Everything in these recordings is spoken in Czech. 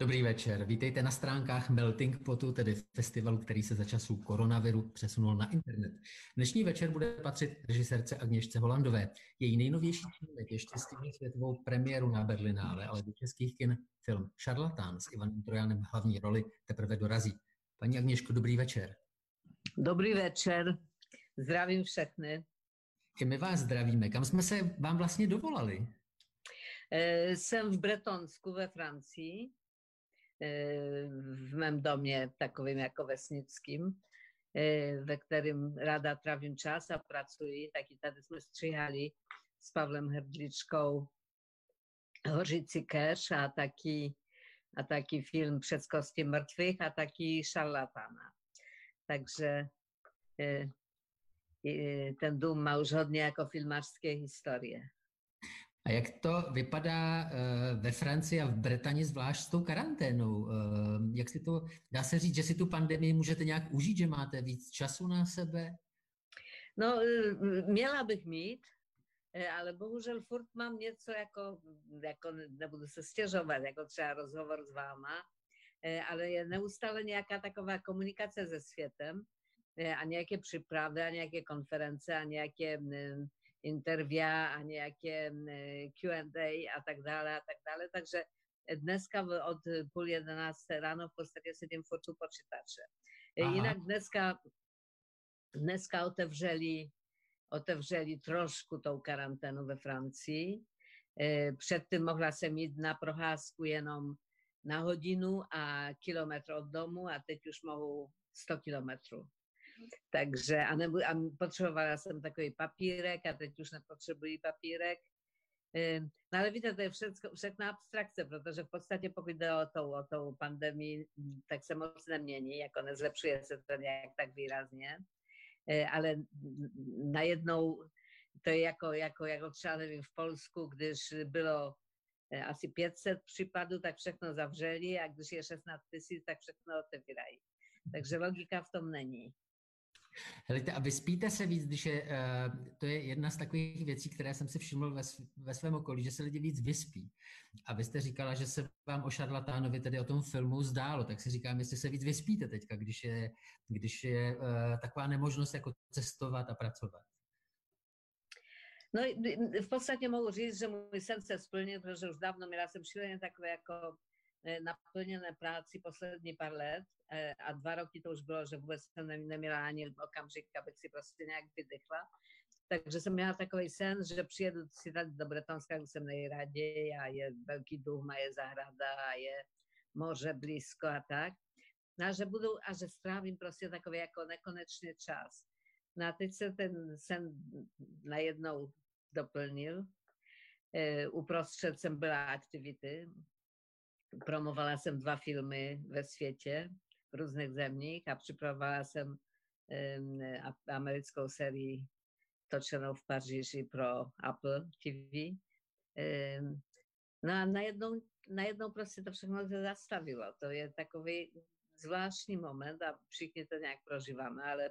Dobrý večer, vítejte na stránkách Melting Potu, tedy festivalu, který se za časů koronaviru přesunul na internet. Dnešní večer bude patřit režisérce Agněšce Holandové. Její nejnovější film ještě stihne světovou premiéru na Berlinále, ale do českých kin film Šarlatán s Ivanem Trojanem v hlavní roli teprve dorazí. Paní Agněško, dobrý večer. Dobrý večer, zdravím všechny. I my vás zdravíme. Kam jsme se vám vlastně dovolali? E, jsem v Bretonsku ve Francii w mém domě takovým jako vesnickým, ve którym rada trawim czas, a pracuję. Taki wtedy jsme stříhali z Pawłem Herdliczką Hořici Cash, a taki, a taki film Przedskostki Martwych, a taki Szarlatana. Także ten dům má už hodně jako filmařské historie. A jak to vypadá eh, ve Francii a v Bretani zvlášť s tou karanténou? Eh, jak si to, dá se říct, že si tu pandemii můžete nějak užít, že máte víc času na sebe? No, eh, měla bych mít, ale bohužel furt mám něco jako, jako nebudu se stěžovat, jako třeba rozhovor s váma, ale je neustále nějaká taková komunikace se světem a nějaké přípravy, a nějaké konference, a nějaké intervia a nějaké Q&A a tak dále a tak dále. Takže dneska od půl jedenácté ráno v podstatě sedím furt u počítače. Aha. Jinak dneska, dneska otevřeli, otevřeli trošku tą karanténu ve Francii. Předtím mohla jsem jít na procházku jenom na hodinu a kilometr od domu a teď už mohu 100 kilometrů. Takže a, nebu, a potřebovala jsem takový papírek a teď už nepotřebuji papírek. No ale víte, to je všechno, všechno abstrakce, protože v podstatě pokud jde o tou, o tou pandemii, tak se moc nemění, jako nezlepšuje se to nějak tak výrazně, ale najednou to je jako, jako, jako třeba nevím, v Polsku, když bylo asi 500 případů, tak všechno zavřeli a když je 16 tisíc, tak všechno otevírají. Takže logika v tom není. Helejte, a vyspíte se víc, když je, uh, to je jedna z takových věcí, které jsem si všiml ve, ve svém okolí, že se lidi víc vyspí. A vy jste říkala, že se vám o Šarlatánovi, tedy o tom filmu, zdálo, tak si říkám, jestli se víc vyspíte teďka, když je, když je uh, taková nemožnost jako cestovat a pracovat. No v podstatě mohu říct, že můj sen se splnil, protože už dávno měla jsem šíleně takové jako naplněné práci poslední pár let e, a dva roky to už bylo, že vůbec jsem neměla ani okamžik, abych si prostě nějak vydechla. Takže jsem měla takový sen, že přijedu si tady do Bretonska, kde jsem nejraději a je velký dům a je zahrada a je moře blízko a tak. No a že budu a že strávím prostě takový jako nekonečný čas. No a teď se ten sen najednou doplnil. E, uprostřed jsem byla aktivity, promovala jsem dva filmy ve světě, různých zemích a připravovala jsem um, americkou sérii točenou v Paříži pro Apple TV. Um, no a najednou, najednou prostě to všechno se zastavilo. To je takový zvláštní moment a všichni to nějak prožíváme, ale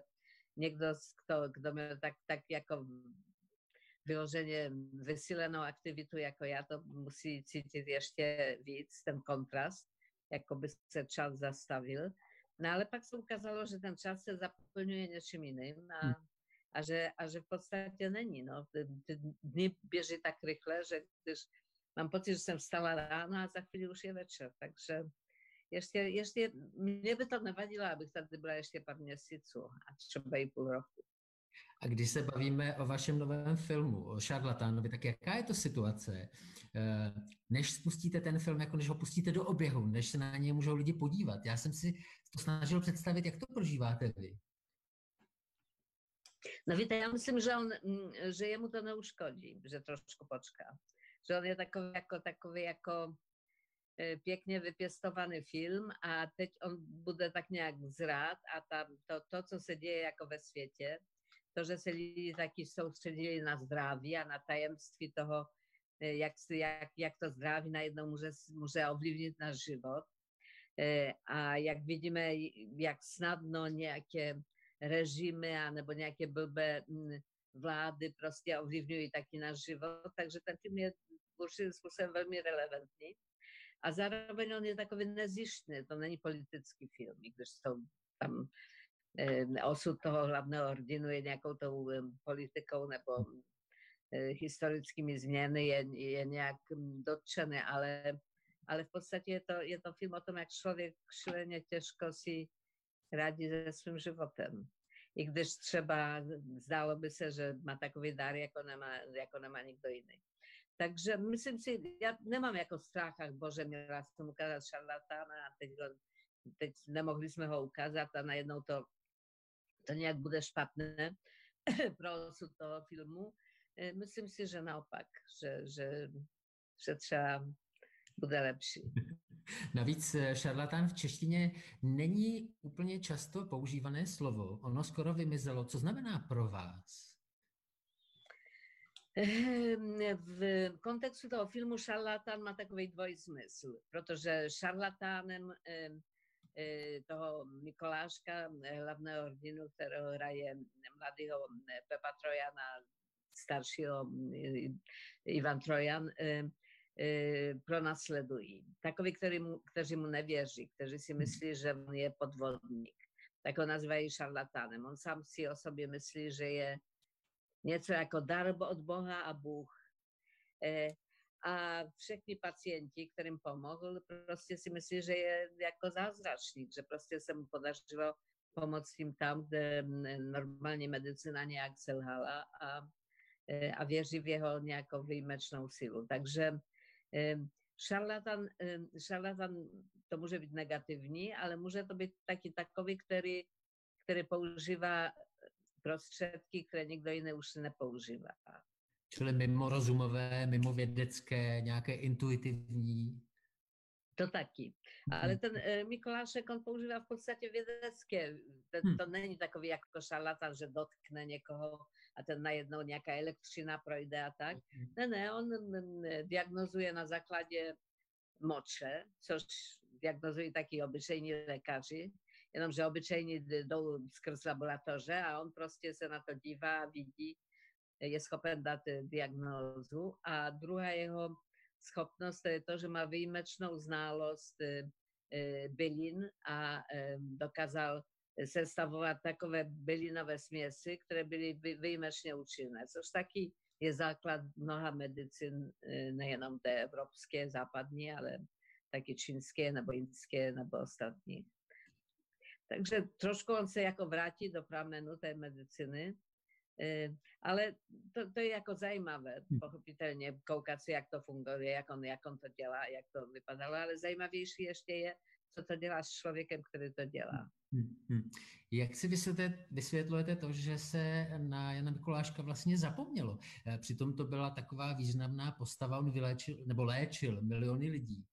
někdo, kdo, kdo měl tak, tak jako vyloženě vysílenou aktivitu, jako já, to musí cítit ještě víc, ten kontrast, jako by se čas zastavil. No ale pak se ukázalo, že ten čas se zaplňuje něčím jiným a, hm. a, že, a že v podstatě není. No. Ty, ty dny běží tak rychle, že když mám pocit, že jsem vstala ráno a za chvíli už je večer, takže ještě, ještě mě by to nevadilo, abych tady byla ještě pár měsíců a třeba i půl roku. A když se bavíme o vašem novém filmu, o Šarlatánovi, tak jaká je to situace, eh, než spustíte ten film, jako než ho pustíte do oběhu, než se na něj můžou lidi podívat? Já jsem si to snažil představit, jak to prožíváte vy. No víte, já myslím, že, on, mm, že jemu to neuškodí, že trošku počká. Že on je takový jako, takový jako e, pěkně vypěstovaný film a teď on bude tak nějak zrát a tam to, to, co se děje jako ve světě, to, že se lidi taky soustředili na zdraví a na tajemství toho, eh, jak, jak, jak to zdraví najednou může, může ovlivnit náš život. Eh, a jak vidíme, jak snadno nějaké režimy a nebo nějaké blbé vlády prostě ovlivňují taky náš život, takže ten film je určitým způsobem velmi relevantní. a zároveň on je takový nezištný, to není politický film, i když to tam e, osud toho hlavného hrdinu je nějakou tou politikou nebo e, historickými změny je, je nějak dotčený, ale, ale v podstatě je to, je to film o tom, jak člověk šíleně těžko si radí se svým životem. I když třeba zdálo by se, že má takový dar, jako nemá, jako nemá nikdo jiný. Takže myslím si, já nemám jako strach, ach bože, měla jsem ukázat šarlatána a teď, ho, teď nemohli jsme ho ukázat a najednou to, to nějak bude špatné pro osud toho filmu. E, myslím si, že naopak, že, že, že třeba bude lepší. Navíc e, šarlatán v češtině není úplně často používané slovo. Ono skoro vymizelo. Co znamená pro vás? Ehm, w kontekstu tego filmu Szarlatan ma takový dvojsmysl, protože šarlatánem toho Mikoláška, e, hlavného hrdinu, kterého hraje mladého e, Pepa Trojana, staršího Ivan Trojan, pronásledují. Takoví, kteří mu, kteří mu nevěří, kteří si myslí, že on je podvodník. Tak ho nazývají šarlatánem. On sám si o sobě myslí, že je něco jako dar od Boha a Bůh. E, a všechny pacienti, kterým pomohl, prostě si myslí, že je jako zázračník, že prostě se mu podařilo pomoct jim tam, kde normální medicina nějak selhala a, e, a věří v jeho nějakou výjimečnou sílu. Takže e, šarlatan, šarlatan to může být negativní, ale může to být taky takový, který, který používá prostředky, které nikdo jiný už nepoužívá. Čili mimo rozumové, mimo vědecké, nějaké intuitivní. To taky. Ale mhm. ten e, Mikolášek, on používá v podstatě vědecké. Hmm. To není takový jako šarlatan, že dotkne někoho a ten najednou nějaká elektřina projde a tak. Hmm. Ne, ne, on diagnozuje na základě moče, což diagnozují taky obyčejní lékaři jenomže obyčejní jdou skrz laboratoře a on prostě se na to dívá vidí, je schopen dát diagnózu. A druhá jeho schopnost je to, že má výjimečnou znalost e, e, bylin a dokázal sestavovat takové bylinové směsi, které byly výjimečně účinné, což taky je základ mnoha medicín, nejenom té evropské, západní, ale taky čínské nebo indské nebo ostatní. Takže trošku on se jako vrátí do pramenu té medicíny, ale to, to je jako zajímavé, hm. pochopitelně, koukat si, jak to funguje, jak on, jak on to dělá, jak to vypadalo, ale zajímavější ještě je, co to dělá s člověkem, který to dělá. Hmm, hmm. Jak si vysvětlujete, to, že se na Jana Mikuláška vlastně zapomnělo? E, přitom to byla taková významná postava, on vyléčil, nebo léčil miliony lidí.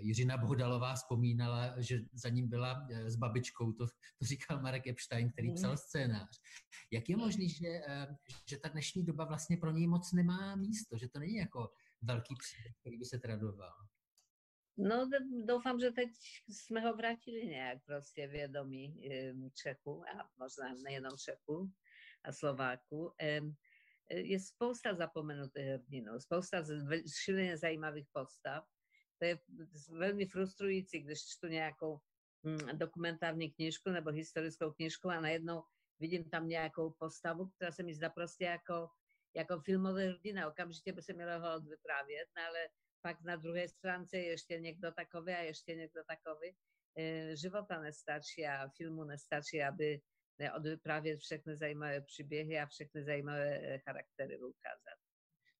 Jiřina Bohdalová vzpomínala, že za ním byla eh, s babičkou, to, to říkal Marek Epstein, který mm. psal scénář. Jak je možné, že, eh, že ta dnešní doba vlastně pro něj moc nemá místo, že to není jako velký příběh, který by se tradoval? No, doufám, že teď jsme ho vrátili nějak prostě vědomí Čechu a možná nejenom Čechu a Slováku. Je spousta zapomenutých hrdinů, spousta šíleně zajímavých postav, to je velmi frustrující, když čtu nějakou hm, dokumentární knižku nebo historickou knižku a najednou vidím tam nějakou postavu, která se mi zdá prostě jako, jako filmové hrdina. Okamžitě by se mělo ho odvyprávět, no ale pak na druhé stránce je ještě někdo takový a ještě někdo takový. E, života nestačí a filmu nestačí, aby odvyprávět všechny zajímavé příběhy a všechny zajímavé e, charaktery ukázat.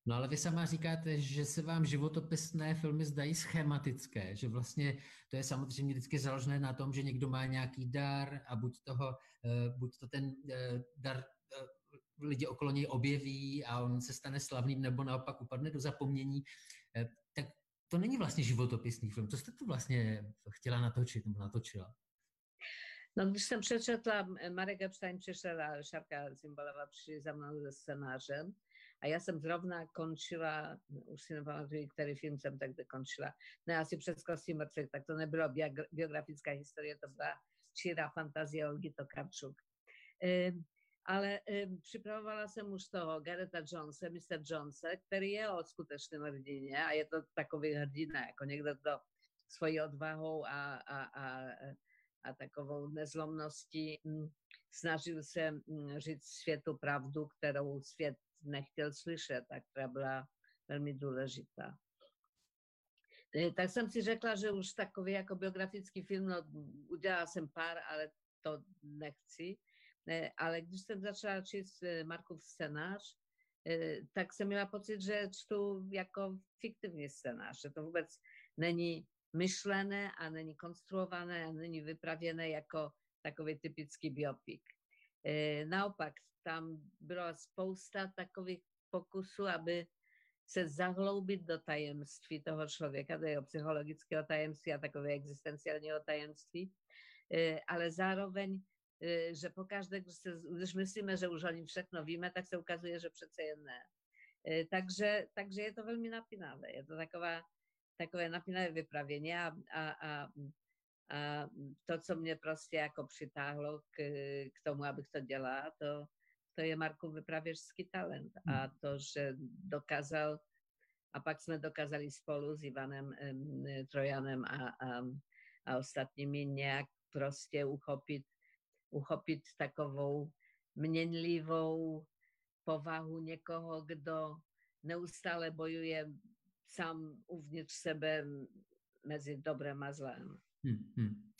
No ale vy sama říkáte, že se vám životopisné filmy zdají schematické, že vlastně to je samozřejmě vždycky založené na tom, že někdo má nějaký dar a buď, toho, eh, buď to ten eh, dar eh, lidi okolo něj objeví a on se stane slavným, nebo naopak upadne do zapomnění. Tak to není vlastně životopisný film. Co jste tu vlastně chtěla natočit nebo natočila? No, když jsem přečetla, Marek Epstein přišel a Šarka Zimbalova přišli za mnou se scénářem, a já jsem zrovna končila, už si nepamatuju, který film jsem tak končila, ne asi přes Kostí mrtvých, tak to nebylo biografická historie, to byla čirá fantazie Olgy Tokarczuk. ale připravovala jsem už toho Gareta Jonesa, Mr. Jonesa, který je o skutečném hrdině a je to takový hrdina, jako někdo, kdo svojí odvahou a, a, a, a takovou nezlomností mm, snažil se mm, říct světu pravdu, kterou svět nechtěl slyšet a která byla velmi důležitá. E, tak jsem si řekla, že už takový jako biografický film, no, udělala jsem pár, ale to nechci. E, ale když jsem začala číst e, Markův scénář, tak jsem měla pocit, že čtu jako fiktivní scénář, že to vůbec není myšlené a není konstruované a není vypravěné jako takový typický biopik. Naopak, tam byla spousta takových pokusů, aby se zahloubit do tajemství toho člověka, do jeho psychologického tajemství a takové existenciálního tajemství, e, ale zároveň, e, že pokaždé, když, se, když myslíme, že už o nim všechno víme, tak se ukazuje, že přece jen ne. E, takže, takže je to velmi napínavé. Je to taková, takové napínavé vypravění a, a, a, a to, co mě prostě jako přitáhlo k, k tomu, abych to dělala, to, to je Markov vypravěřský talent a hmm. to, že dokázal, a pak jsme dokázali spolu s Ivanem Trojanem a, a, a ostatními nějak prostě uchopit, uchopit takovou měnlivou povahu někoho, kdo neustále bojuje sám uvnitř sebe mezi dobrem a zlem. Hmm, hmm.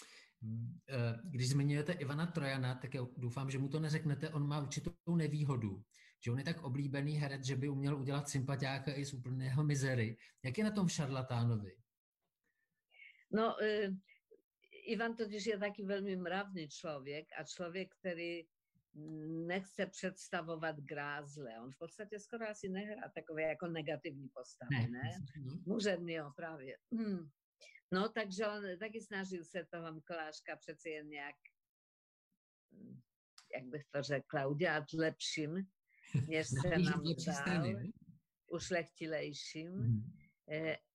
Eh, když zmiňujete Ivana Trojana, tak já doufám, že mu to neřeknete, on má určitou nevýhodu, že on je tak oblíbený herec, že by uměl udělat sympatiáka i z úplného mizery. Jak je na tom v šarlatánovi? No, uh, Ivan totiž je taky velmi mravný člověk a člověk, který nechce představovat grázle. On v podstatě skoro asi nehrá takové jako negativní postavy, ne? ne? Muževný, jo, právě. Hmm. No, takže on taky snažil se toho Mikuláška přeci jen nějak, hm, jak bych to řekla, udělat lepším, než se nám dal, ušlechtilejším. Mm.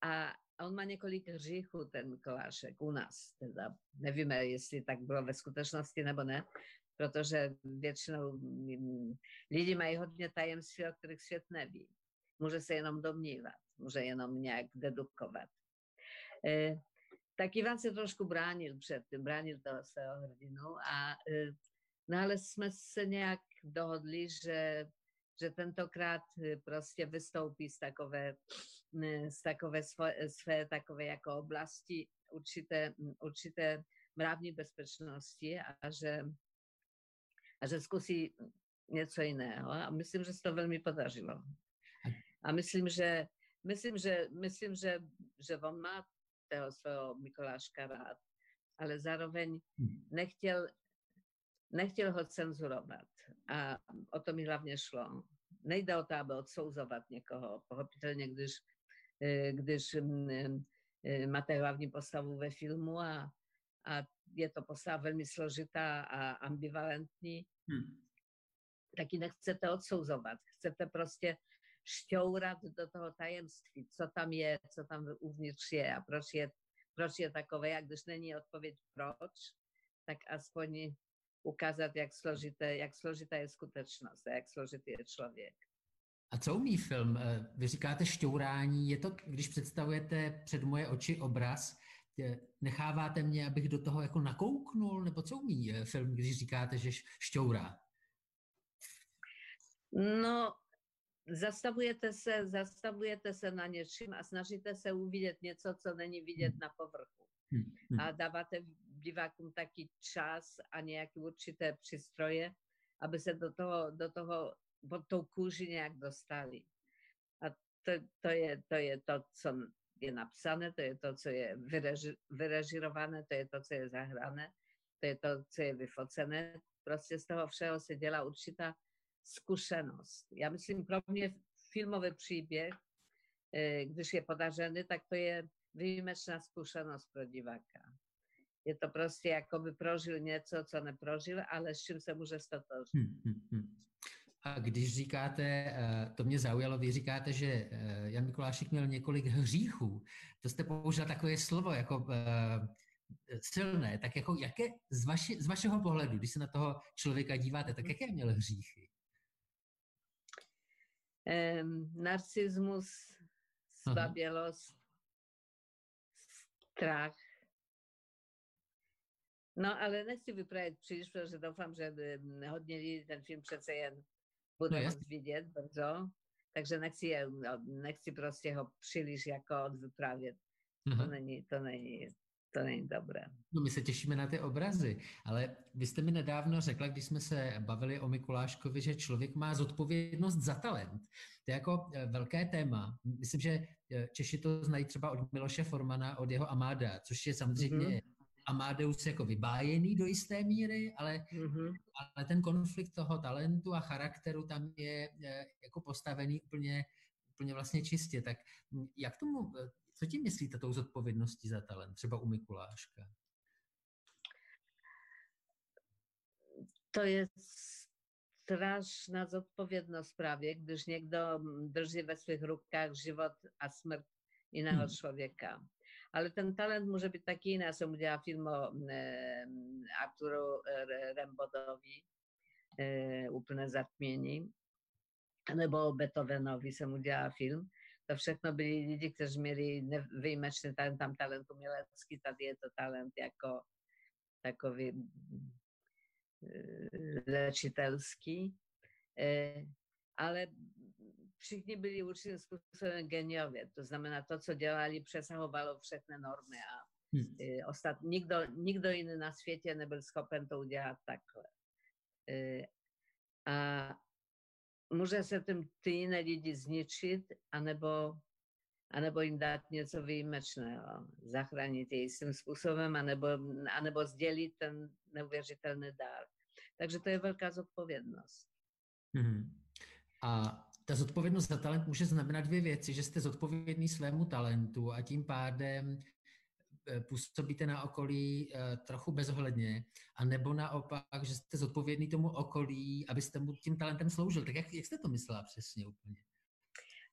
A on má několik hříchů, ten Mikulášek, u nás. Teda nevíme, jestli tak bylo ve skutečnosti nebo ne, protože většinou hm, lidi mají hodně tajemství, o kterých svět neví. Může se jenom domnívat, může jenom nějak dedukovat. E, tak Ivan se trošku bránil před tím, bránil toho svého hrdinu a e, no ale jsme se nějak dohodli, že, že tentokrát e, prostě vystoupí z takové, z takové své, své takové jako oblasti určité, určité mravní bezpečnosti a že, a že zkusí něco jiného. A myslím, že se to velmi podařilo. A myslím, že myslím, že, myslím, že, že on má toho svého Mikuláška rád, ale zároveň hmm. nechtěl, nechtěl ho cenzurovat. A o to mi hlavně šlo. Nejde o to, aby odsouzovat někoho. Pochopitelně, když, eh, když mm, eh, máte hlavní postavu ve filmu a, a je to postava velmi složitá a ambivalentní, hmm. taky nechcete odsouzovat. Chcete prostě šťourat do toho tajemství, co tam je, co tam uvnitř je a proč je, proč je takové. A když není odpověď proč, tak aspoň ukázat, jak, složité, jak složitá je skutečnost a jak složitý je člověk. A co umí film? Eh, vy říkáte šťourání. Je to, když představujete před moje oči obraz, necháváte mě, abych do toho jako nakouknul? Nebo co umí eh, film, když říkáte, že šťourá? No, zastavujete se, zastavujete se na něčím a snažíte se uvidět něco, co není vidět hmm. na povrchu. Hmm, hmm. A dáváte divákům taky čas a nějaké určité přístroje, aby se do toho, do toho pod tou kůži nějak dostali. A to, to, je, to je to, co je napsané, to je to, co je vyreži, vyrežirované, to je to, co je zahrané, to je to, co je vyfocené. Prostě z toho všeho se dělá určitá zkušenost. Já myslím, pro mě filmový příběh, eh, když je podařený, tak to je výjimečná zkušenost pro diváka. Je to prostě, jako by prožil něco, co neprožil, ale s čím se může stotožnit. Hmm, hmm, hmm. A když říkáte, eh, to mě zaujalo, vy říkáte, že eh, Jan Mikulášek měl několik hříchů. To jste použil takové slovo jako silné. Tak jako jaké, z, vaši, z vašeho pohledu, když se na toho člověka díváte, tak jaké měl hříchy? Narcismus, zbabělost, Strach. No, ale nechci vyprávět příliš, protože doufám, že hodně lidí ten film přece jen bude no, vidět bardzo. Takže nechci, no, nechci prostě ho příliš jako odvyprávět. To není, to není, to není dobré. No my se těšíme na ty obrazy, ale vy jste mi nedávno řekla, když jsme se bavili o Mikuláškovi, že člověk má zodpovědnost za talent. To je jako eh, velké téma. Myslím, že eh, Češi to znají třeba od Miloše Formana, od jeho Amáda, což je samozřejmě mm-hmm. Amadeus jako vybájený do jisté míry, ale, mm-hmm. ale ten konflikt toho talentu a charakteru tam je, je jako postavený úplně, úplně vlastně čistě. Tak jak tomu, co tím myslíte tou zodpovědností za talent, třeba u Mikuláška? To je strašná zodpovědnost právě, když někdo drží ve svých rukách život a smrt jiného hmm. člověka. Ale ten talent může být taky jiný. Já jsem udělala film o e, Arturu Rembodovi, e, Úplné zatmění, nebo o Beethovenovi jsem udělala film. To všechno byli lidi, kteří měli výjimečný talent, tam talent umělecký, tady je to talent jako takový e, léčitelský. E, ale všichni byli určitým způsobem geniové. To znamená, to, co dělali, přesahovalo všechny normy a hmm. E, ostat, nikdo, nikdo jiný na světě nebyl schopen to udělat takhle. A může se tím ty lidi zničit, anebo, anebo jim dát něco výjimečného, zachránit je jistým způsobem, anebo, anebo sdělit ten neuvěřitelný dár. Takže to je velká zodpovědnost. Mm-hmm. A ta zodpovědnost za talent může znamenat dvě věci, že jste zodpovědný svému talentu a tím pádem působíte na okolí eh, trochu bezohledně, a nebo naopak, že jste zodpovědný tomu okolí, abyste mu tím talentem sloužil. Tak jak, jak jste to myslela přesně úplně?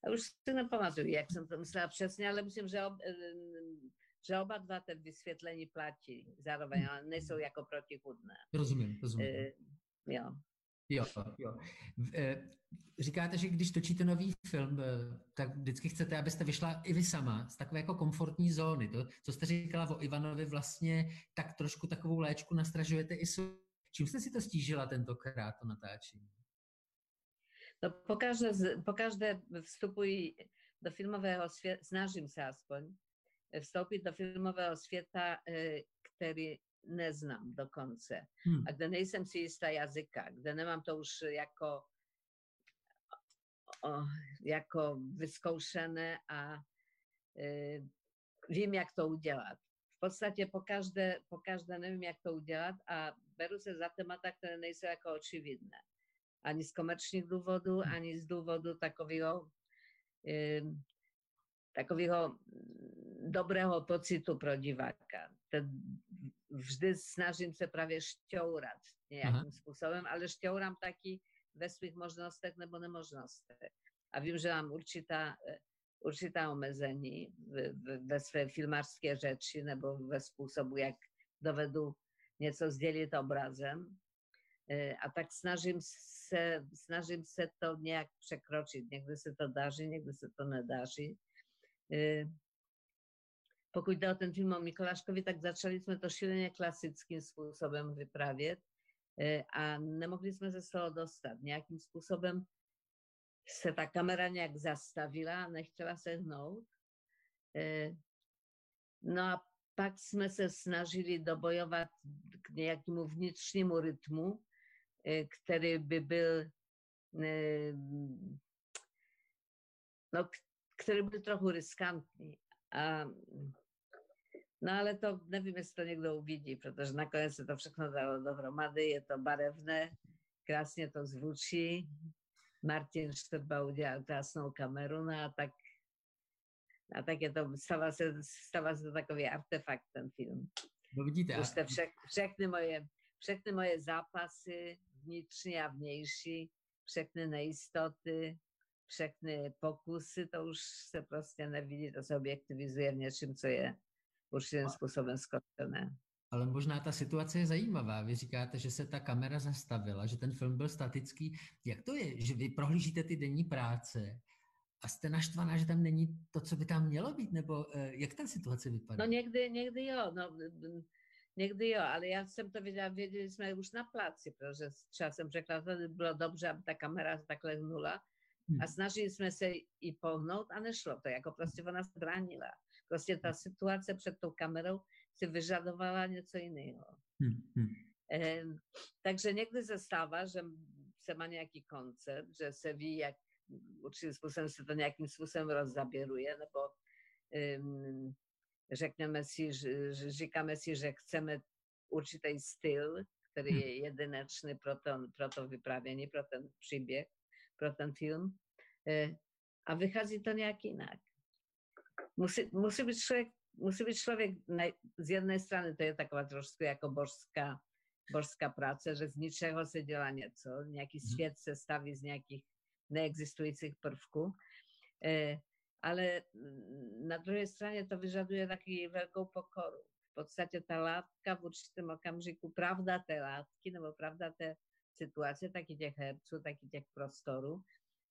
Já už si nepamatuju, jak jsem to myslela přesně, ale myslím, že, ob, eh, že oba dva ty vysvětlení platí zároveň, hmm. ale nejsou jako protichudné. Rozumím, rozumím. E, jo. Jo, jo. Říkáte, že když točíte nový film, tak vždycky chcete, abyste vyšla i vy sama z takové jako komfortní zóny. To, co jste říkala o Ivanovi, vlastně tak trošku takovou léčku nastražujete i svůj. Čím jste si to stížila tentokrát, to natáčení? No, po každé, po každé vstupuji do filmového světa, snažím se aspoň vstoupit do filmového světa, který neznám dokonce hmm. a kde nejsem si jistá jazyka, kde nemám to už jako, o, jako vyzkoušené a e, vím, jak to udělat. V podstatě po každé, po každé nevím, jak to udělat a beru se za témata, které nejsou jako očividné. Ani z komerčních důvodů, hmm. ani z důvodu takového, e, takového dobrého pocitu pro diváka. Ten vždy snažím se právě šťourat nějakým způsobem, ale šťouram taky ve svých možnostech nebo nemožnostech. A vím, že mám určitá, určitá omezení ve své filmářské řeči nebo ve způsobu, jak dovedu něco sdělit obrazem. E, a tak snažím se, snažím se to nějak překročit. Někdy se to daří, někdy se to nedaří. E, pokud jde o ten film o Mikoláškovi, tak začali jsme to šíleně klasickým způsobem vyprávět e, a nemohli jsme se z toho dostat. Nějakým způsobem se ta kamera nějak zastavila, nechtěla se hnout. E, no a pak jsme se snažili dobojovat k nějakému vnitřnímu rytmu, e, který by byl no, který byl trochu riskantní. A No ale to nevím, jestli to někdo uvidí, protože nakonec se to všechno dalo dohromady, je to barevné, krásně to zvučí. Martin Štrba udělal krásnou kameru, no a tak, a tak je to, stává se, stává se to takový artefakt, ten film. No vidíte. Už vše, všechny, moje, všechny moje zápasy, vnitřní a vnější, všechny nejistoty, všechny pokusy, to už se prostě nevidí, to se objektivizuje v něčem, co je určitým způsobem skočené. Ale možná ta situace je zajímavá. Vy říkáte, že se ta kamera zastavila, že ten film byl statický. Jak to je, že vy prohlížíte ty denní práce a jste naštvaná, že tam není to, co by tam mělo být, nebo jak ta situace vypadá? No někdy, někdy jo, no, někdy jo, ale já jsem to věděla, věděli jsme už na placi, protože časem řekla, že by bylo dobře, aby ta kamera takhle hnula. Hmm. A snažili jsme se i pohnout a nešlo to, jako prostě ona zbránila. Prostě ta situace před tou kamerou si vyžadovala něco jiného. Hmm. Hmm. E, takže někdy se stává, že se má nějaký koncept, že se ví, jak určitým způsobem se to nějakým způsobem rozzaběruje, nebo um, řekneme si, že, že říkáme si, že chceme určitý styl, který hmm. je jedinečný pro, ten, pro to vyprávění, pro ten příběh, pro ten film. E, a vychází to nějak jinak. Musí, musí být člověk, musí být člověk z jedné strany, to je taková trošku jako božská, božská práce, že z ničeho se dělá něco, nějaký hmm. svět se staví z nějakých neexistujících prvků. E, ale na druhé straně to vyžaduje taky velkou pokoru. V podstatě ta látka v určitém okamžiku, pravda té látky nebo pravda té situace, taky těch herců, taky těch prostorů,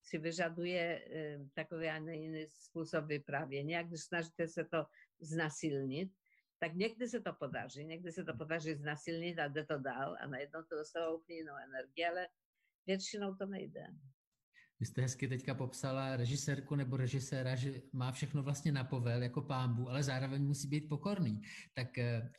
si vyžaduje e, takový a jiný způsob vyprávění. A když snažíte se to znasilnit, tak někdy se to podaří, někdy se to podaří znasilnit a jde to dál a najednou to dostává úplně jinou energii, ale většinou to nejde. Vy jste hezky teďka popsala režisérku nebo režiséra, že má všechno vlastně na povel jako pámbu, ale zároveň musí být pokorný. Tak eh,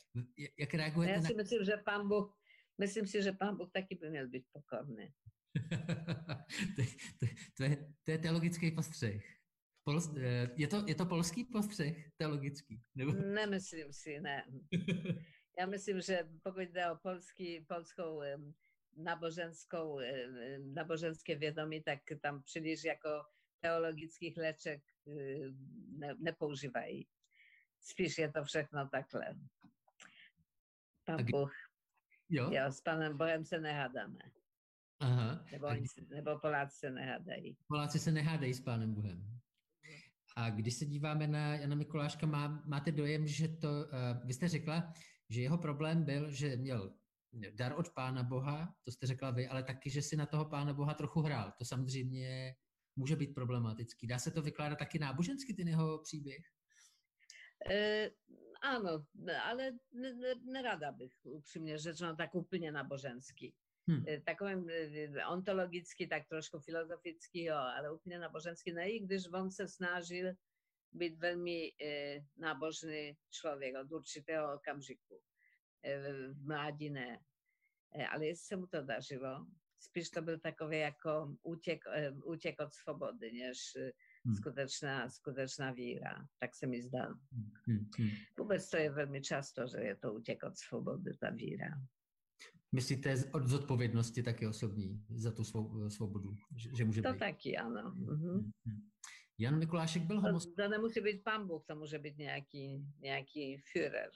jak reagujete Já si na... myslím, že pán Bůh, myslím si, že pán Bůh taky by měl být pokorný. to, to, to, je, to je teologický postřeh. Pol, eh, je, to, je to polský postřeh teologický? Nebo... Nemyslím si, ne. Já myslím, že pokud jde o polský, polskou náboženskou, e, náboženské vědomí, tak tam příliš jako teologických léček e, ne, nepoužívají. Spíš je to všechno takhle. Pan Bůh. Jo? jo, s Panem Bohem se nehádáme. Aha. Nebo, oni, nebo Poláci se nehádají. Poláci se nehádají s Pánem Bohem. A když se díváme na Jana Mikuláška, má, máte dojem, že to, uh, vy jste řekla, že jeho problém byl, že měl dar od Pána Boha, to jste řekla vy, ale taky, že si na toho Pána Boha trochu hrál. To samozřejmě může být problematický. Dá se to vykládat taky nábožensky, ten jeho příběh? E, ano, ale nerada bych upřímně řečeno tak úplně náboženský. Hmm. Takovým ontologicky, tak trošku filozoficky, jo, ale úplně náboženský ne, i když on se snažil být velmi e, nábožný člověk od určitého okamžiku. E, v mládí ne. E, ale jestli se mu to dařilo, spíš to byl takový jako útěk, e, útěk od svobody, než hmm. skutečná, skutečná víra. Tak se mi zdá. Hmm, hmm. Hmm. Vůbec to je velmi často, že je to útěk od svobody, ta víra. Myslíte od zodpovědnosti taky osobní za tu svou, svobodu, že, že může to být? To taky, ano. Mhm. Jan Mikulášek byl homosexuální. To, to nemusí být pán Bůh, to může být nějaký, nějaký Führer.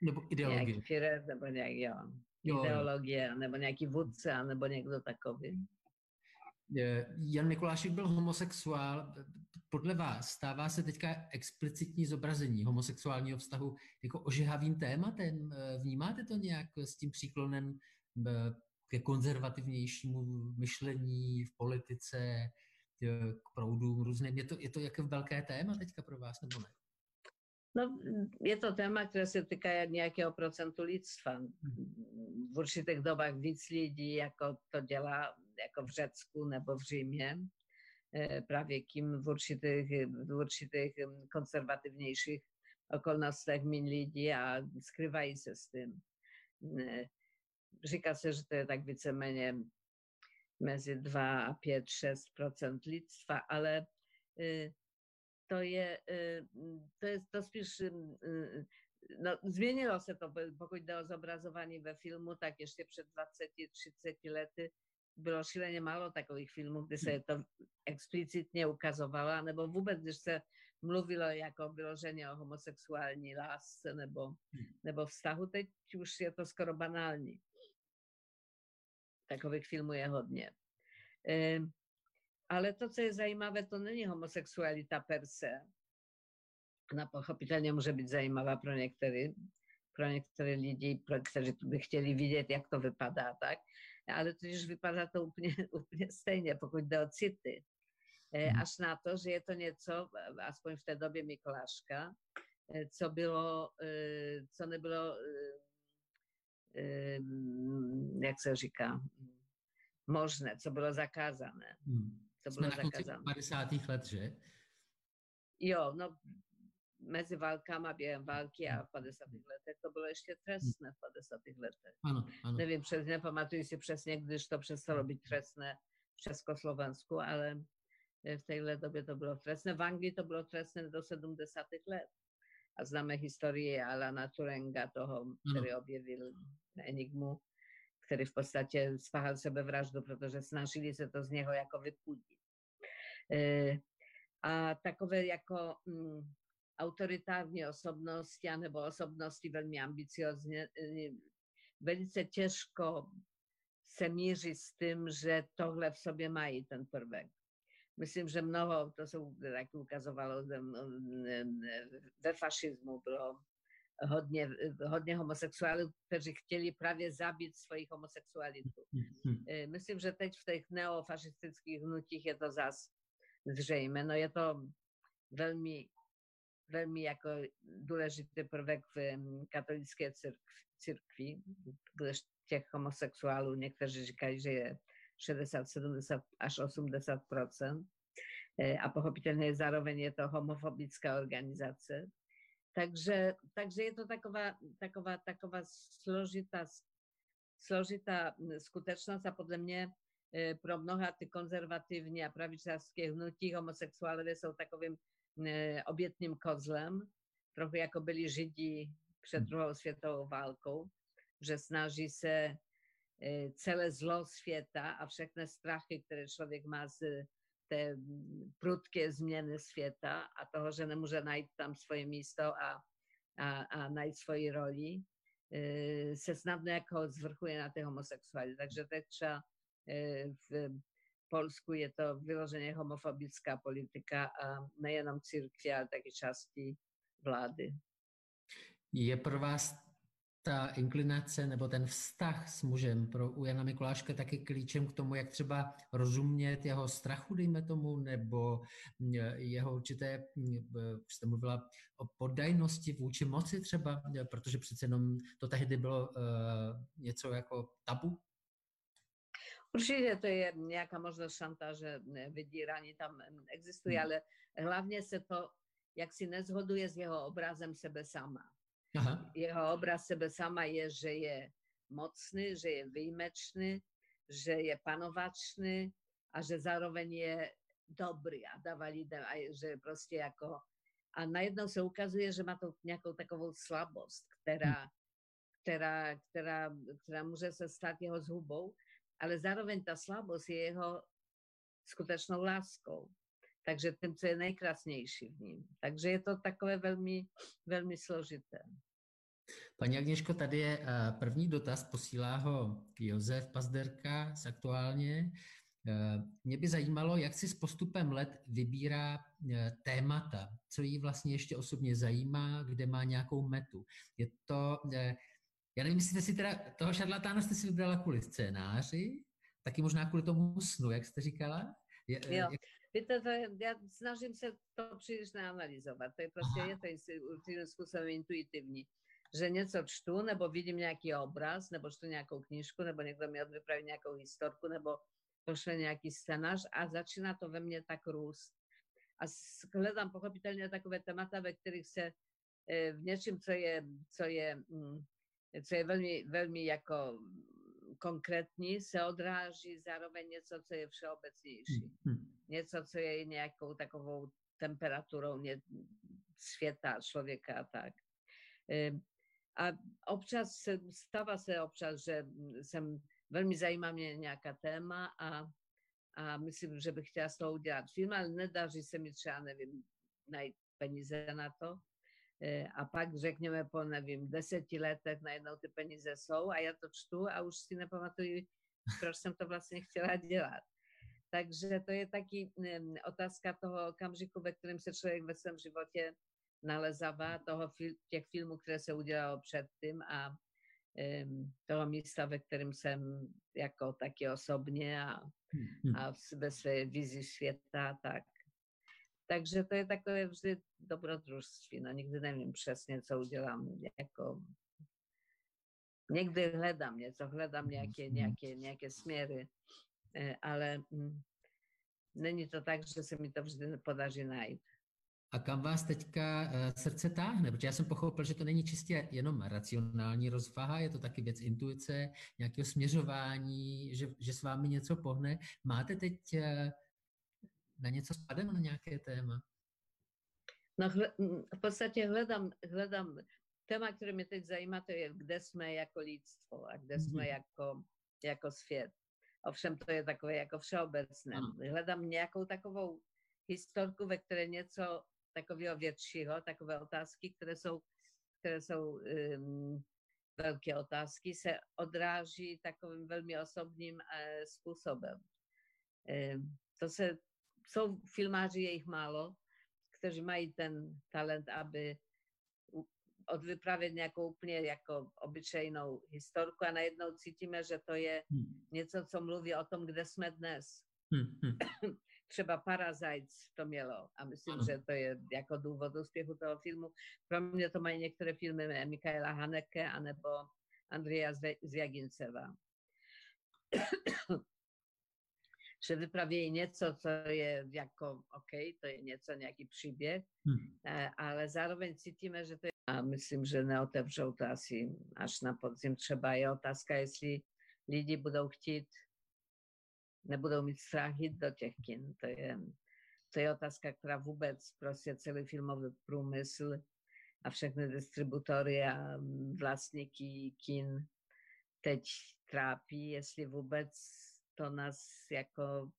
Nebo ideologie. Nějaký Führer, nebo nějak, jo. jo. Ideologie, nebo nějaký vůdce, nebo někdo takový. Jan Mikulášek byl homosexuál. Podle vás stává se teďka explicitní zobrazení homosexuálního vztahu jako ožehavým tématem? Vnímáte to nějak s tím příklonem ke konzervativnějšímu myšlení v politice, k proudům různým? Je to, je to jako velké téma teďka pro vás, nebo ne? No, je to téma, které se týká nějakého procentu lidstva. V určitých dobách víc lidí, jako to dělá jako v Řecku nebo v Římě, e, právě kým v určitých, v určitých konzervativnějších okolnostech méně lidí a skrývají se s tím. E, říká se, že to je tak víceméně mezi 2 a 5, 6 lidstva, ale e, to je, y, to jest to spíš, y, y, no, zmieniło się to, pokud jde o zobrazowanie we filmu, tak jeszcze przed 20-30 lety było szalenie mało takich filmów, gdy się to eksplicitnie ukazowało, no bo wobec, gdyż się mówiło jako wyłożenie o homoseksualni lasce, nebo, nebo vztahu, teď już je to skoro banalni. Takových filmů je hodně. Ale to, co jest zajímavé, to není homosexualita per se. Ona pochopitelnie może być zajímavá pro některé, pro některé lidi, pro, kteří by chtěli vidět, jak to vypadá, tak? Ale totiž vypadá to úplně, úplně stejně, pokud jde o city. Mhm. Až na to, że je to nieco, aspoň w tej dobie Mikolaszka, co było, co nie było, jak się říká, možné, co bylo zakázané. Hmm. Co bylo Jsme zakázané. 50. let, že? Jo, no mezi válkama, během války a v 50. letech to bylo ještě trestné v 50. letech. Ano, ano. Nevím, přes, nepamatuji si přesně, když to přestalo být trestné v Československu, ale v téhle době to bylo trestné. V Anglii to bylo trestné do 70. let. A známe historii Alana Turenga, toho, který objevil Enigmu, který v podstatě spáchal sebevraždu, protože snažili se to z něho jako vypudit. E, a takové jako mm, autoritární osobnosti, anebo osobnosti velmi ambiciozně, e, velice těžko se míří s tím, že tohle v sobě mají ten prvek. Myslím, že mnoho, to se jak ukazovalo ve fašismu, bylo hodně, hodně homosexuálů, kteří chtěli právě zabít svých homosexualitů. Mhm. E, myslím, že teď v těch neofašistických hnutích je to zas zřejmé. No je to velmi, velmi jako důležitý prvek v katolické církvi, kde těch homosexuálů někteří říkají, že je 60, 70 až 80 e, a pochopitelně zároveň je to homofobická organizace. Takže, takže je to taková, taková, taková složitá, složitá skutečnost a podle mě e, pro mnoha ty konzervativní a pravičářské hnutí homosexuálové jsou takovým e, obětným kozlem, trochu jako byli Židi před hmm. druhou světovou válkou, že snaží se E, celé zlo světa a všechny strachy, které člověk má z té prudké změny světa a toho, že nemůže najít tam svoje místo a, a, a najít svoji roli, e, se snadno jako zvrchuje na té homosexualitě. Takže teď třeba e, v Polsku je to vyloženě homofobická politika a nejenom církvi, ale taky části vlády. Je pro vás ta inklinace nebo ten vztah s mužem pro u Jana Mikuláška taky klíčem k tomu, jak třeba rozumět jeho strachu, dejme tomu, nebo jeho určité, jste mluvila o poddajnosti vůči moci třeba, protože přece jenom to tehdy bylo uh, něco jako tabu? Určitě to je nějaká možnost šantáže, vydírání tam existuje, hmm. ale hlavně se to, jak si nezhoduje s jeho obrazem sebe sama. Aha. Jeho obraz sebe sama je, že je mocný, že je výjimečný, že je panovačný a že zároveň je dobrý a dáva lidem, a že prostě jako a najednou se ukazuje, že má to nějakou takovou slabost, která, která, která, která může se stát jeho zhubou, ale zároveň ta slabost je jeho skutečnou láskou. Takže tím, co je nejkrásnější v ním. Takže je to takové velmi, velmi složité. Paní Agněško, tady je eh, první dotaz, posílá ho Josef Pazderka z Aktuálně. Eh, mě by zajímalo, jak si s postupem let vybírá eh, témata, co jí vlastně ještě osobně zajímá, kde má nějakou metu. Je to, já nevím, jestli si teda, toho šarlatána jste si vybrala kvůli scénáři, taky možná kvůli tomu snu, jak jste říkala? Je, jo. Jak... Víte, to, já snažím se to příliš neanalizovat. To je prostě, Aha. je to určitým způsobem intuitivní že něco čtu, nebo vidím nějaký obraz, nebo čtu nějakou knižku, nebo někdo mi vypraví nějakou historku, nebo pošle nějaký scénář a začíná to ve mně tak růst. A hledám pochopitelně takové témata, ve kterých se e, v něčem, co je, co je, mm, co je velmi, velmi jako konkrétní, se odráží zároveň něco, co je všeobecnější. Hmm. Něco, co je nějakou takovou temperaturou světa, člověka a tak. E, a občas stává se občas, že jsem velmi zajímá mě nějaká téma a, a myslím, že bych chtěla z toho udělat film, ale nedaří se mi třeba, nevím, najít peníze na to. E, a pak řekněme po, nevím, deseti letech najednou ty peníze jsou a já to čtu a už si nepamatuju, proč jsem to vlastně chtěla dělat. Takže to je taky otázka toho okamžiku, ve kterém se člověk ve svém životě nalezává toho, těch filmů, které se udělalo předtím a toho místa, ve kterém jsem jako taky osobně a, Hmm. a ve své vizi světa, tak. Takže to je takové vždy dobrodružství. No nikdy nevím přesně, co udělám. Jako, někdy hledám něco, hledám nějaké, nějaké, nějaké směry, eh, ale mm, není to tak, že se mi to vždy podaří najít. A kam vás teďka eh, srdce táhne? Protože já jsem pochopil, že to není čistě jenom racionální rozvaha, je to taky věc intuice, nějakého směřování, že, že s vámi něco pohne. Máte teď eh, na něco spadem, na nějaké téma? No, v podstatě hledám, hledám téma, které mě teď zajímá, to je, kde jsme jako lidstvo a kde jsme mm-hmm. jako, jako svět. Ovšem to je takové jako všeobecné. Hledám nějakou takovou historku, ve které něco takového většího, takové otázky, které jsou, které jsou um, velké otázky, se odráží takovým velmi osobním uh, způsobem. Um, to se, jsou filmáři, je jich málo, kteří mají ten talent, aby odvyprávět nějakou úplně jako obyčejnou historku a najednou cítíme, že to je hmm. něco, co mluví o tom, kde jsme dnes. Hmm. hmm. třeba Parasites to mělo a myslím, ano. že to je jako důvod úspěchu toho filmu. Pro mě to mají některé filmy Mikaela Haneke anebo Andreja Zjaginceva. že vypravějí něco, co je jako OK, to je něco, nějaký příběh, hmm. Eh, ale zároveň cítíme, že to je a myslím, že neotevřou to asi až na podzim. Třeba je otázka, jestli lidi budou chtít nebudou mít strach jít do těch kin. To je, to je otázka, která vůbec prostě celý filmový průmysl a všechny distributory a vlastníky kin teď trápí, jestli vůbec to nás jako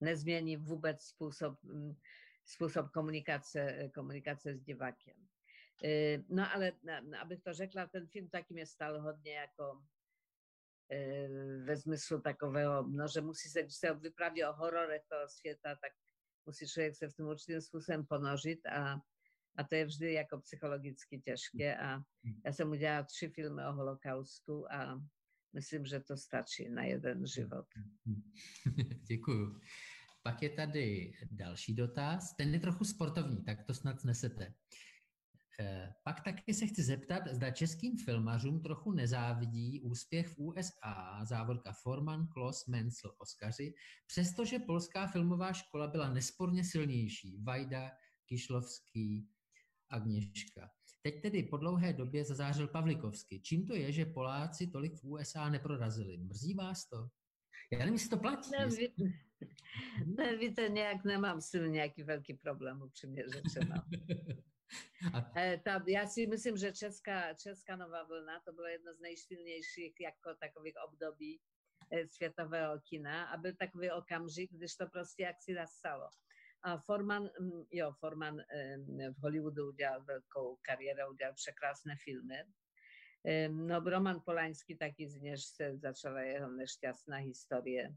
nezmění vůbec způsob, způsob komunikace, komunikace s divákem. E, no ale abych to řekla, ten film taky mě stal hodně jako E, ve smyslu takového, no, že musí se, když se vypraví o hororech toho světa, tak musí člověk se v tom určitým způsobem ponožit a, a to je vždy jako psychologicky těžké a já jsem udělala tři filmy o holokaustu a myslím, že to stačí na jeden život. Děkuju. Pak je tady další dotaz, ten je trochu sportovní, tak to snad snesete. Eh, pak taky se chci zeptat, zda českým filmařům trochu nezávidí úspěch v USA, závodka Forman, Klos, Menzel, Oskaři, přestože polská filmová škola byla nesporně silnější. Vajda, Kišlovský, Agněška. Teď tedy po dlouhé době zazářil Pavlikovský. Čím to je, že Poláci tolik v USA neprorazili? Mrzí vás to? Já nevím, jestli to platí. Ne, ví, ne, víte, nějak nemám s tím nějaký velký problém, upřímně řečeno. A... Eh, ta, já si myslím, že česká, česká nová vlna to bylo jedno z nejsilnějších jako takových období eh, světového kina a byl takový okamžik, když to prostě jak si nastalo. A Forman, mm, jo, Forman v Hollywoodu udělal velkou kariéru, udělal překrásné filmy. No, Roman Polański taky z něž se začala jeho nešťastná historie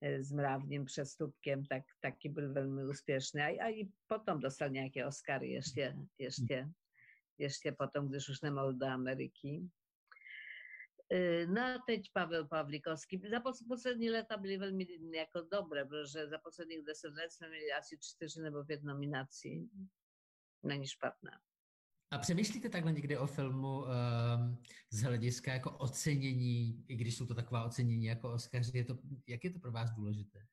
E, s mravním přestupkem, tak taky byl velmi úspěšný. A, a i potom dostal nějaké Oscary ještě, ještě, ještě potom, když už nemohl do Ameriky. A teď Pavel Pawlikowski. Za poslední lata byly velmi jako dobre, protože za posledních deset let jsme měli asi čtyři nebo pět nominací. Není špatná. A přemýšlíte takhle někdy o filmu um, z hlediska jako ocenění, i když jsou to taková ocenění jako Oscaři, je to, jak je to pro vás důležité?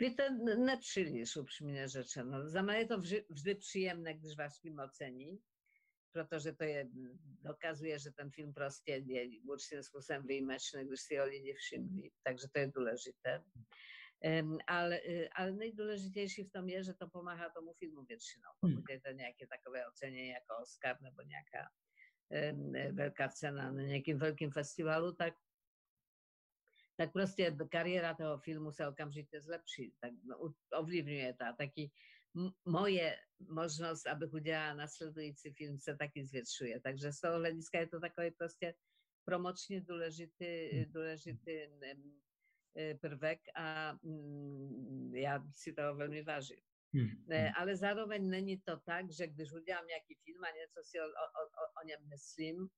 Víte, nepříliš upřímně řečeno. Za mě je to vždy, vždy příjemné, když váš film ocení, protože to je, dokazuje, že ten film prostě je určitým způsobem výjimečný, když si ho lidi všimli. Takže to je důležité. Ale, e, ale nejdůležitější v tom je, že to pomáhá tomu filmu většinou. Hmm. Pokud je to nějaké takové ocenění jako Oscar nebo nějaká velká cena na nějakým velkým festivalu, tak tak prostě kariéra toho filmu se okamžitě zlepší, tak no, ovlivňuje to. Taky moje možnost, abych udělala nasledující film, se taky zvětšuje. Takže z toho hlediska je to takový prostě promočně důležitý, hmm. důležitý E, prvek a mm, já si toho velmi vážím. Hmm. hmm. Ale zároveň není to tak, že když udělám nějaký film a něco si o, o, o, o něm myslím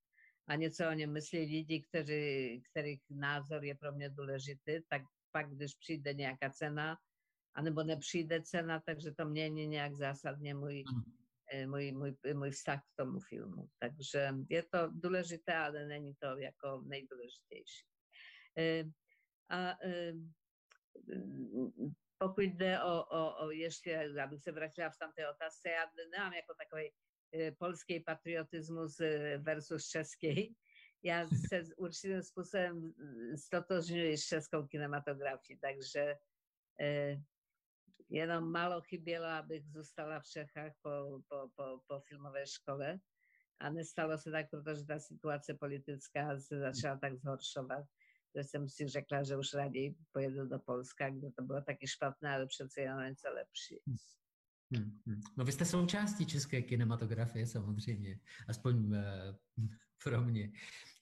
a něco o něm myslí lidi, kteří, kterých názor je pro mě důležitý, tak pak, když přijde nějaká cena, anebo nepřijde cena, takže to mění nějak zásadně můj, můj, můj, můj vztah k tomu filmu. Takže je to důležité, ale není to jako nejdůležitější. A eh, pokud jde o, o, o ještě, abych se vrátila v tamté otázce, já nemám jako takový polský patriotismus versus český. Já se určitým způsobem stotožňuji s českou kinematografií, takže jenom málo chybělo, abych zůstala v Čechách po, po, po, po filmové škole. A nestalo se tak, protože ta situace politická se začala tak zhoršovat, že jsem si řekla, že už raději pojedu do Polska, kde to bylo taky špatné, ale přece jenom něco lepší. Hmm, hmm. No vy jste součástí české kinematografie samozřejmě, aspoň uh, pro mě.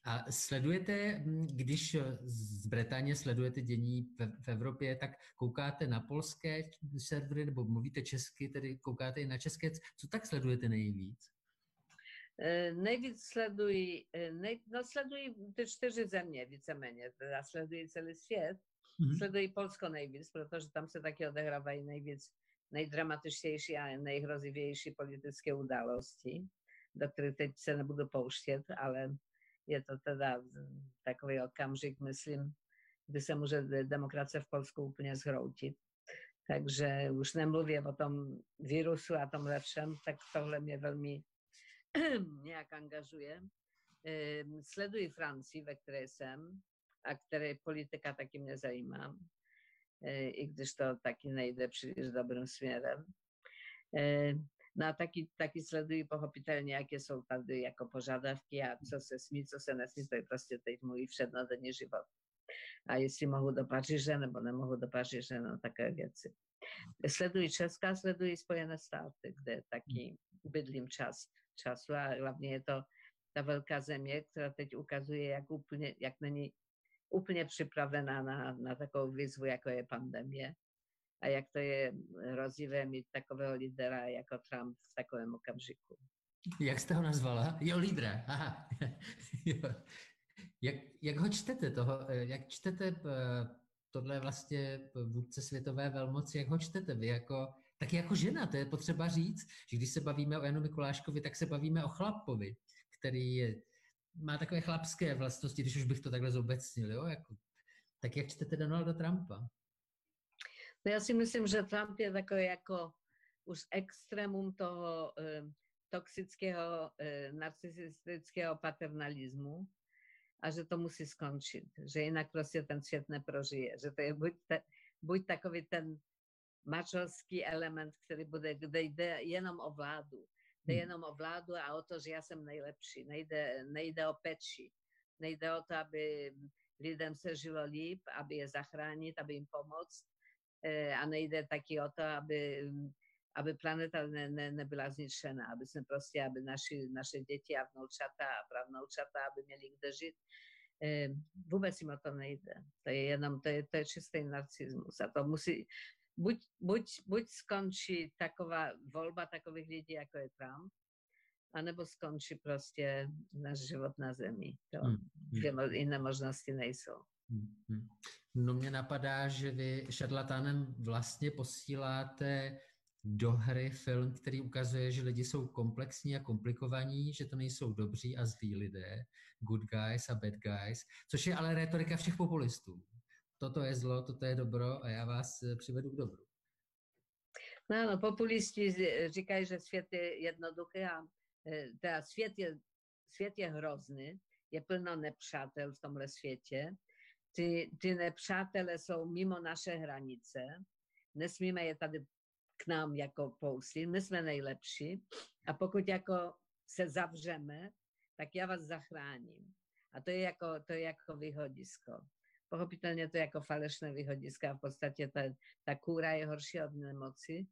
A sledujete, hm, když z Británie sledujete dění v, Evropě, tak koukáte na polské servery, nebo mluvíte česky, tedy koukáte i na české. Co tak sledujete nejvíc? E, nejvíc sledují, e, nej, no sledují ty čtyři země víceméně, teda sledují celý svět. Mhm. Sledují Polsko nejvíc, protože tam se taky odehrávají nejvíc nejdramatičtější a nejhrozivější politické události, do kterých teď se nebudu pouštět, ale je to teda takový okamžik, myslím, kdy se může demokracie v Polsku úplně zhroutit. Takže už nemluvím o tom virusu a tomhle všem, tak tohle mě velmi nějak angažuje. Sleduji Francii, ve které jsem a které politika taky mě zajímá, e, i když to taky nejde příliš dobrým směrem. Ehm, no a taky, taky sledují pochopitelně, jaké jsou tady jako požadavky a co se smí, co se nesmí, to je prostě teď můj všednodenní život. A jestli mohu do Paříže nebo nemohu do Paříže, no také věci. Sledují Česká, sledují Spojené státy, kde taky bydlím čas, času a hlavně je to ta velká země, která teď ukazuje, jak, úplně, jak není úplně připravená na, na takovou výzvu, jako je pandemie a jak to je hrozivé mít takového lídera jako Trump v takovém okamžiku. Jak jste ho nazvala? Jo, lídra. Aha. jak, jak ho čtete toho? Jak čtete eh, tohle vlastně vůdce světové velmoci, jak ho čtete vy jako, tak jako žena, to je potřeba říct, že když se bavíme o Janu Mikuláškovi, tak se bavíme o chlapovi, který je, má takové chlapské vlastnosti, když už bych to takhle zobecnil, jo? Jako, tak jak čtete Donalda Trumpa? No já si myslím, že Trump je takový jako už extrémum toho eh, toxického, eh, narcistického paternalismu a že to musí skončit, že jinak prostě ten svět neprožije, že to je buď, te, buď takový ten mačovský element, který bude, kde jde jenom o vládu. Jde hmm. jenom o vládu a o to, že já jsem nejlepší. Nejde, nejde o peči. Nejde o to, aby lidem se žilo líp, aby je zachránit, aby jim pomoct, E, a nejde taky o to, aby, aby planeta ne, ne, nebyla zničena, aby jsme prostě, aby naši, naše děti a vnoučata a pravnoučata, aby měli kde žít. E, vůbec jim o to nejde. To je jenom, to je, to je čistý narcismus. A to musí, buď, buď, buď skončí taková volba takových lidí, jako je Trump, anebo skončí prostě náš život na zemi. To, hmm. hmm. Jiné možnosti nejsou. Hmm, hmm. No mě napadá, že vy šarlatánem vlastně posíláte do hry film, který ukazuje, že lidi jsou komplexní a komplikovaní, že to nejsou dobří a zlí lidé, good guys a bad guys, což je ale retorika všech populistů. Toto je zlo, toto je dobro a já vás eh, přivedu k dobru. No, no populisti říkají, že svět je jednoduchý a eh, teda svět je, svět je hrozný, je plno nepřátel v tomhle světě ty, ty nepřátelé jsou mimo naše hranice, nesmíme je tady k nám jako pouslit, my jsme nejlepší a pokud jako se zavřeme, tak já vás zachráním. A to je jako, to je jako výhodisko. Pochopitelně to je jako falešné výhodisko a v podstatě ta, ta kůra je horší od nemoci.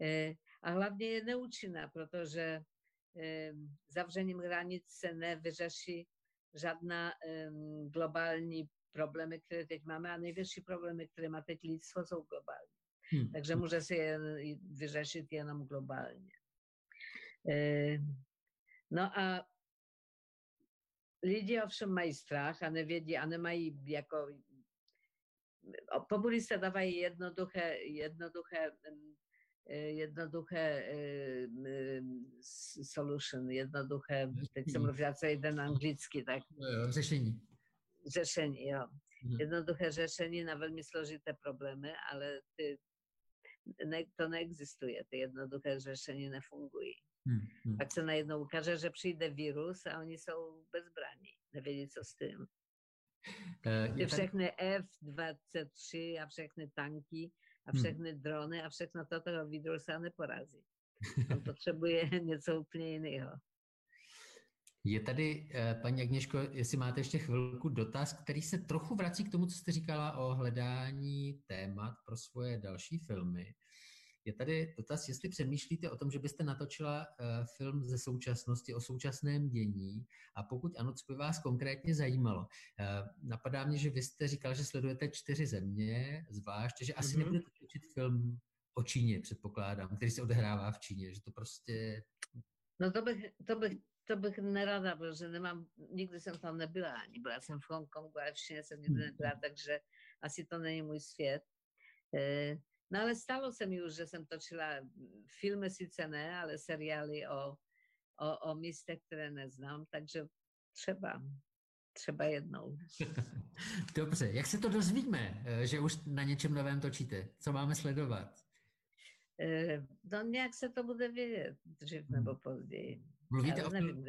E, a hlavně je neúčinná, protože e, zavřením hranic se nevyřeší žádná globální problémy, které teď máme a největší problémy, které má teď lidstvo, jsou globální. Hmm. Takže může se je vyřešit jenom globálně. E, no a Lidi ovšem mají strach a nevědí a nemají jako populista dávají jednoduché, jednoduché E, jednoduché e, e, solution, jednoduché, teď jsem mluvila co jeden anglicky, tak. Řešení. Řešení, jo. Mhm. Jednoduché řešení na velmi složité problémy, ale ty, ne, to neexistuje, ty jednoduché řešení nefungují. Hmm, hmm. Pak se najednou ukáže, že přijde virus a oni jsou bezbraní, nevědí, co s tím. Ty všechny F-23 a všechny tanky a hmm. všechny drony a všechno to toho Vidrusa neporazí. On něco úplně jiného. Je tady, eh, paní Agněško, jestli máte ještě chvilku dotaz, který se trochu vrací k tomu, co jste říkala o hledání témat pro svoje další filmy. Je tady dotaz, jestli přemýšlíte o tom, že byste natočila uh, film ze současnosti o současném dění a pokud ano, co by vás konkrétně zajímalo. Uh, napadá mě, že vy jste říkal, že sledujete čtyři země, zvlášť, že asi mm-hmm. nebudete točit film o Číně, předpokládám, který se odehrává v Číně, že to prostě... No to bych, to bych, to bych nerada, protože nemám, nikdy jsem tam nebyla, ani byla jsem v Hongkongu, ale v Číně jsem nikdy nebyla, mhm. takže asi to není můj svět. E, no ale stalo se mi już, že jsem točila filmy sice ne, ale seriály o, o, o místech, které neznám, takže třeba, třeba jednou. Dobře, jak se to dozvíme, e, že už na něčem novém točíte? Co máme sledovat? E, no nějak se to bude vědět, dřív nebo hmm. později. Mluvíte, o, nevím.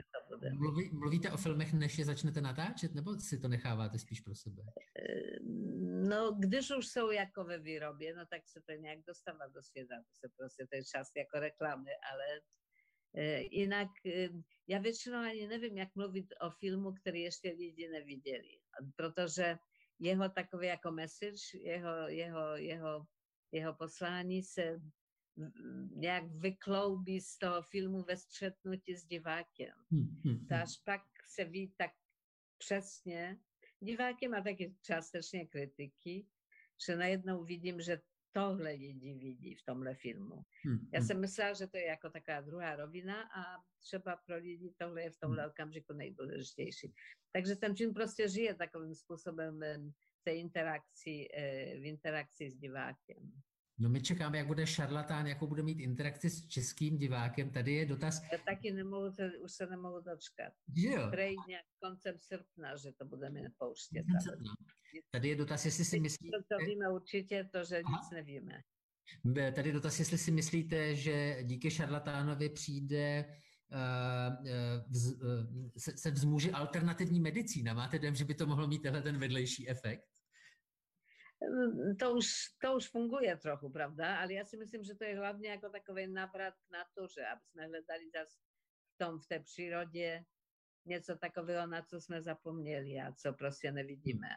Mluví, mluvíte o filmech, než je začnete natáčet, nebo si to necháváte spíš pro sebe? No, když už jsou jako ve výrobě, no tak se to nějak dostává do světa, to se prostě, je čas jako reklamy, ale e, jinak e, já většinou ani nevím, jak mluvit o filmu, který ještě lidi neviděli, protože jeho takový jako message, jeho, jeho, jeho, jeho poslání se nějak vykloubí z toho filmu ve střetnutí s divákem. Hmm, hmm, hmm. až pak se ví tak přesně. Diváky má taky částečně kritiky, že najednou vidím, že tohle lidi vidí v tomhle filmu. Hmm, Já jsem myslela, že to je jako taková druhá rovina a třeba pro lidi tohle je v tomhle okamžiku nejdůležitější. Takže ten film prostě žije takovým způsobem té interakci, eh, v interakci s divákem. No my čekáme, jak bude šarlatán, jakou bude mít interakci s českým divákem. Tady je dotaz. Já taky nemohu, už se nemohu dočkat. Jo. Prej nějak koncem srpna, že to budeme pouštět. Tady je dotaz, jestli si myslíte... To víme určitě, to, že Aha. nic nevíme. Tady je dotaz, jestli si myslíte, že díky šarlatánovi přijde uh, vz, uh, se, se vzmůže alternativní medicína. Máte dojem, že by to mohlo mít tenhle ten vedlejší efekt? To už, to už funguje trochu, prawda? Ale ja si myslím, že to je hlavne ako takový návrat k naturze, aby sme hledali zase v tom, v tej přírode něco takového, na co jsme zapomněli a co prostě nevidíme.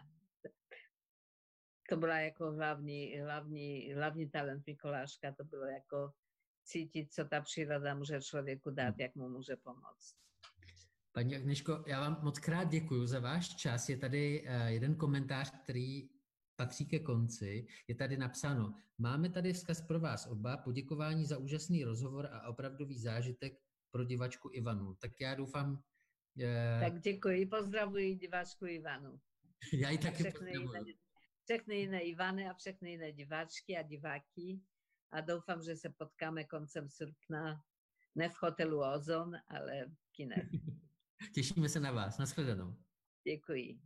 To byla jako hlavní, hlavní, hlavní talent Mikoláška, to bylo jako cítit, co ta příroda může člověku dát, jak mu může pomoct. Paní Agnieszko, já vám moc krát děkuji za váš čas. Je tady eh, jeden komentář, který patří ke konci, je tady napsáno, máme tady vzkaz pro vás oba, poděkování za úžasný rozhovor a opravdový zážitek pro divačku Ivanu. Tak já doufám... Je... Tak děkuji, pozdravuji divačku Ivanu. Já ji taky všechny pozdravuji. Jiné, všechny jiné Ivany a všechny jiné diváčky a diváky a doufám, že se potkáme koncem srpna ne v hotelu Ozon, ale v kinech. Těšíme se na vás. Naschledanou. Děkuji.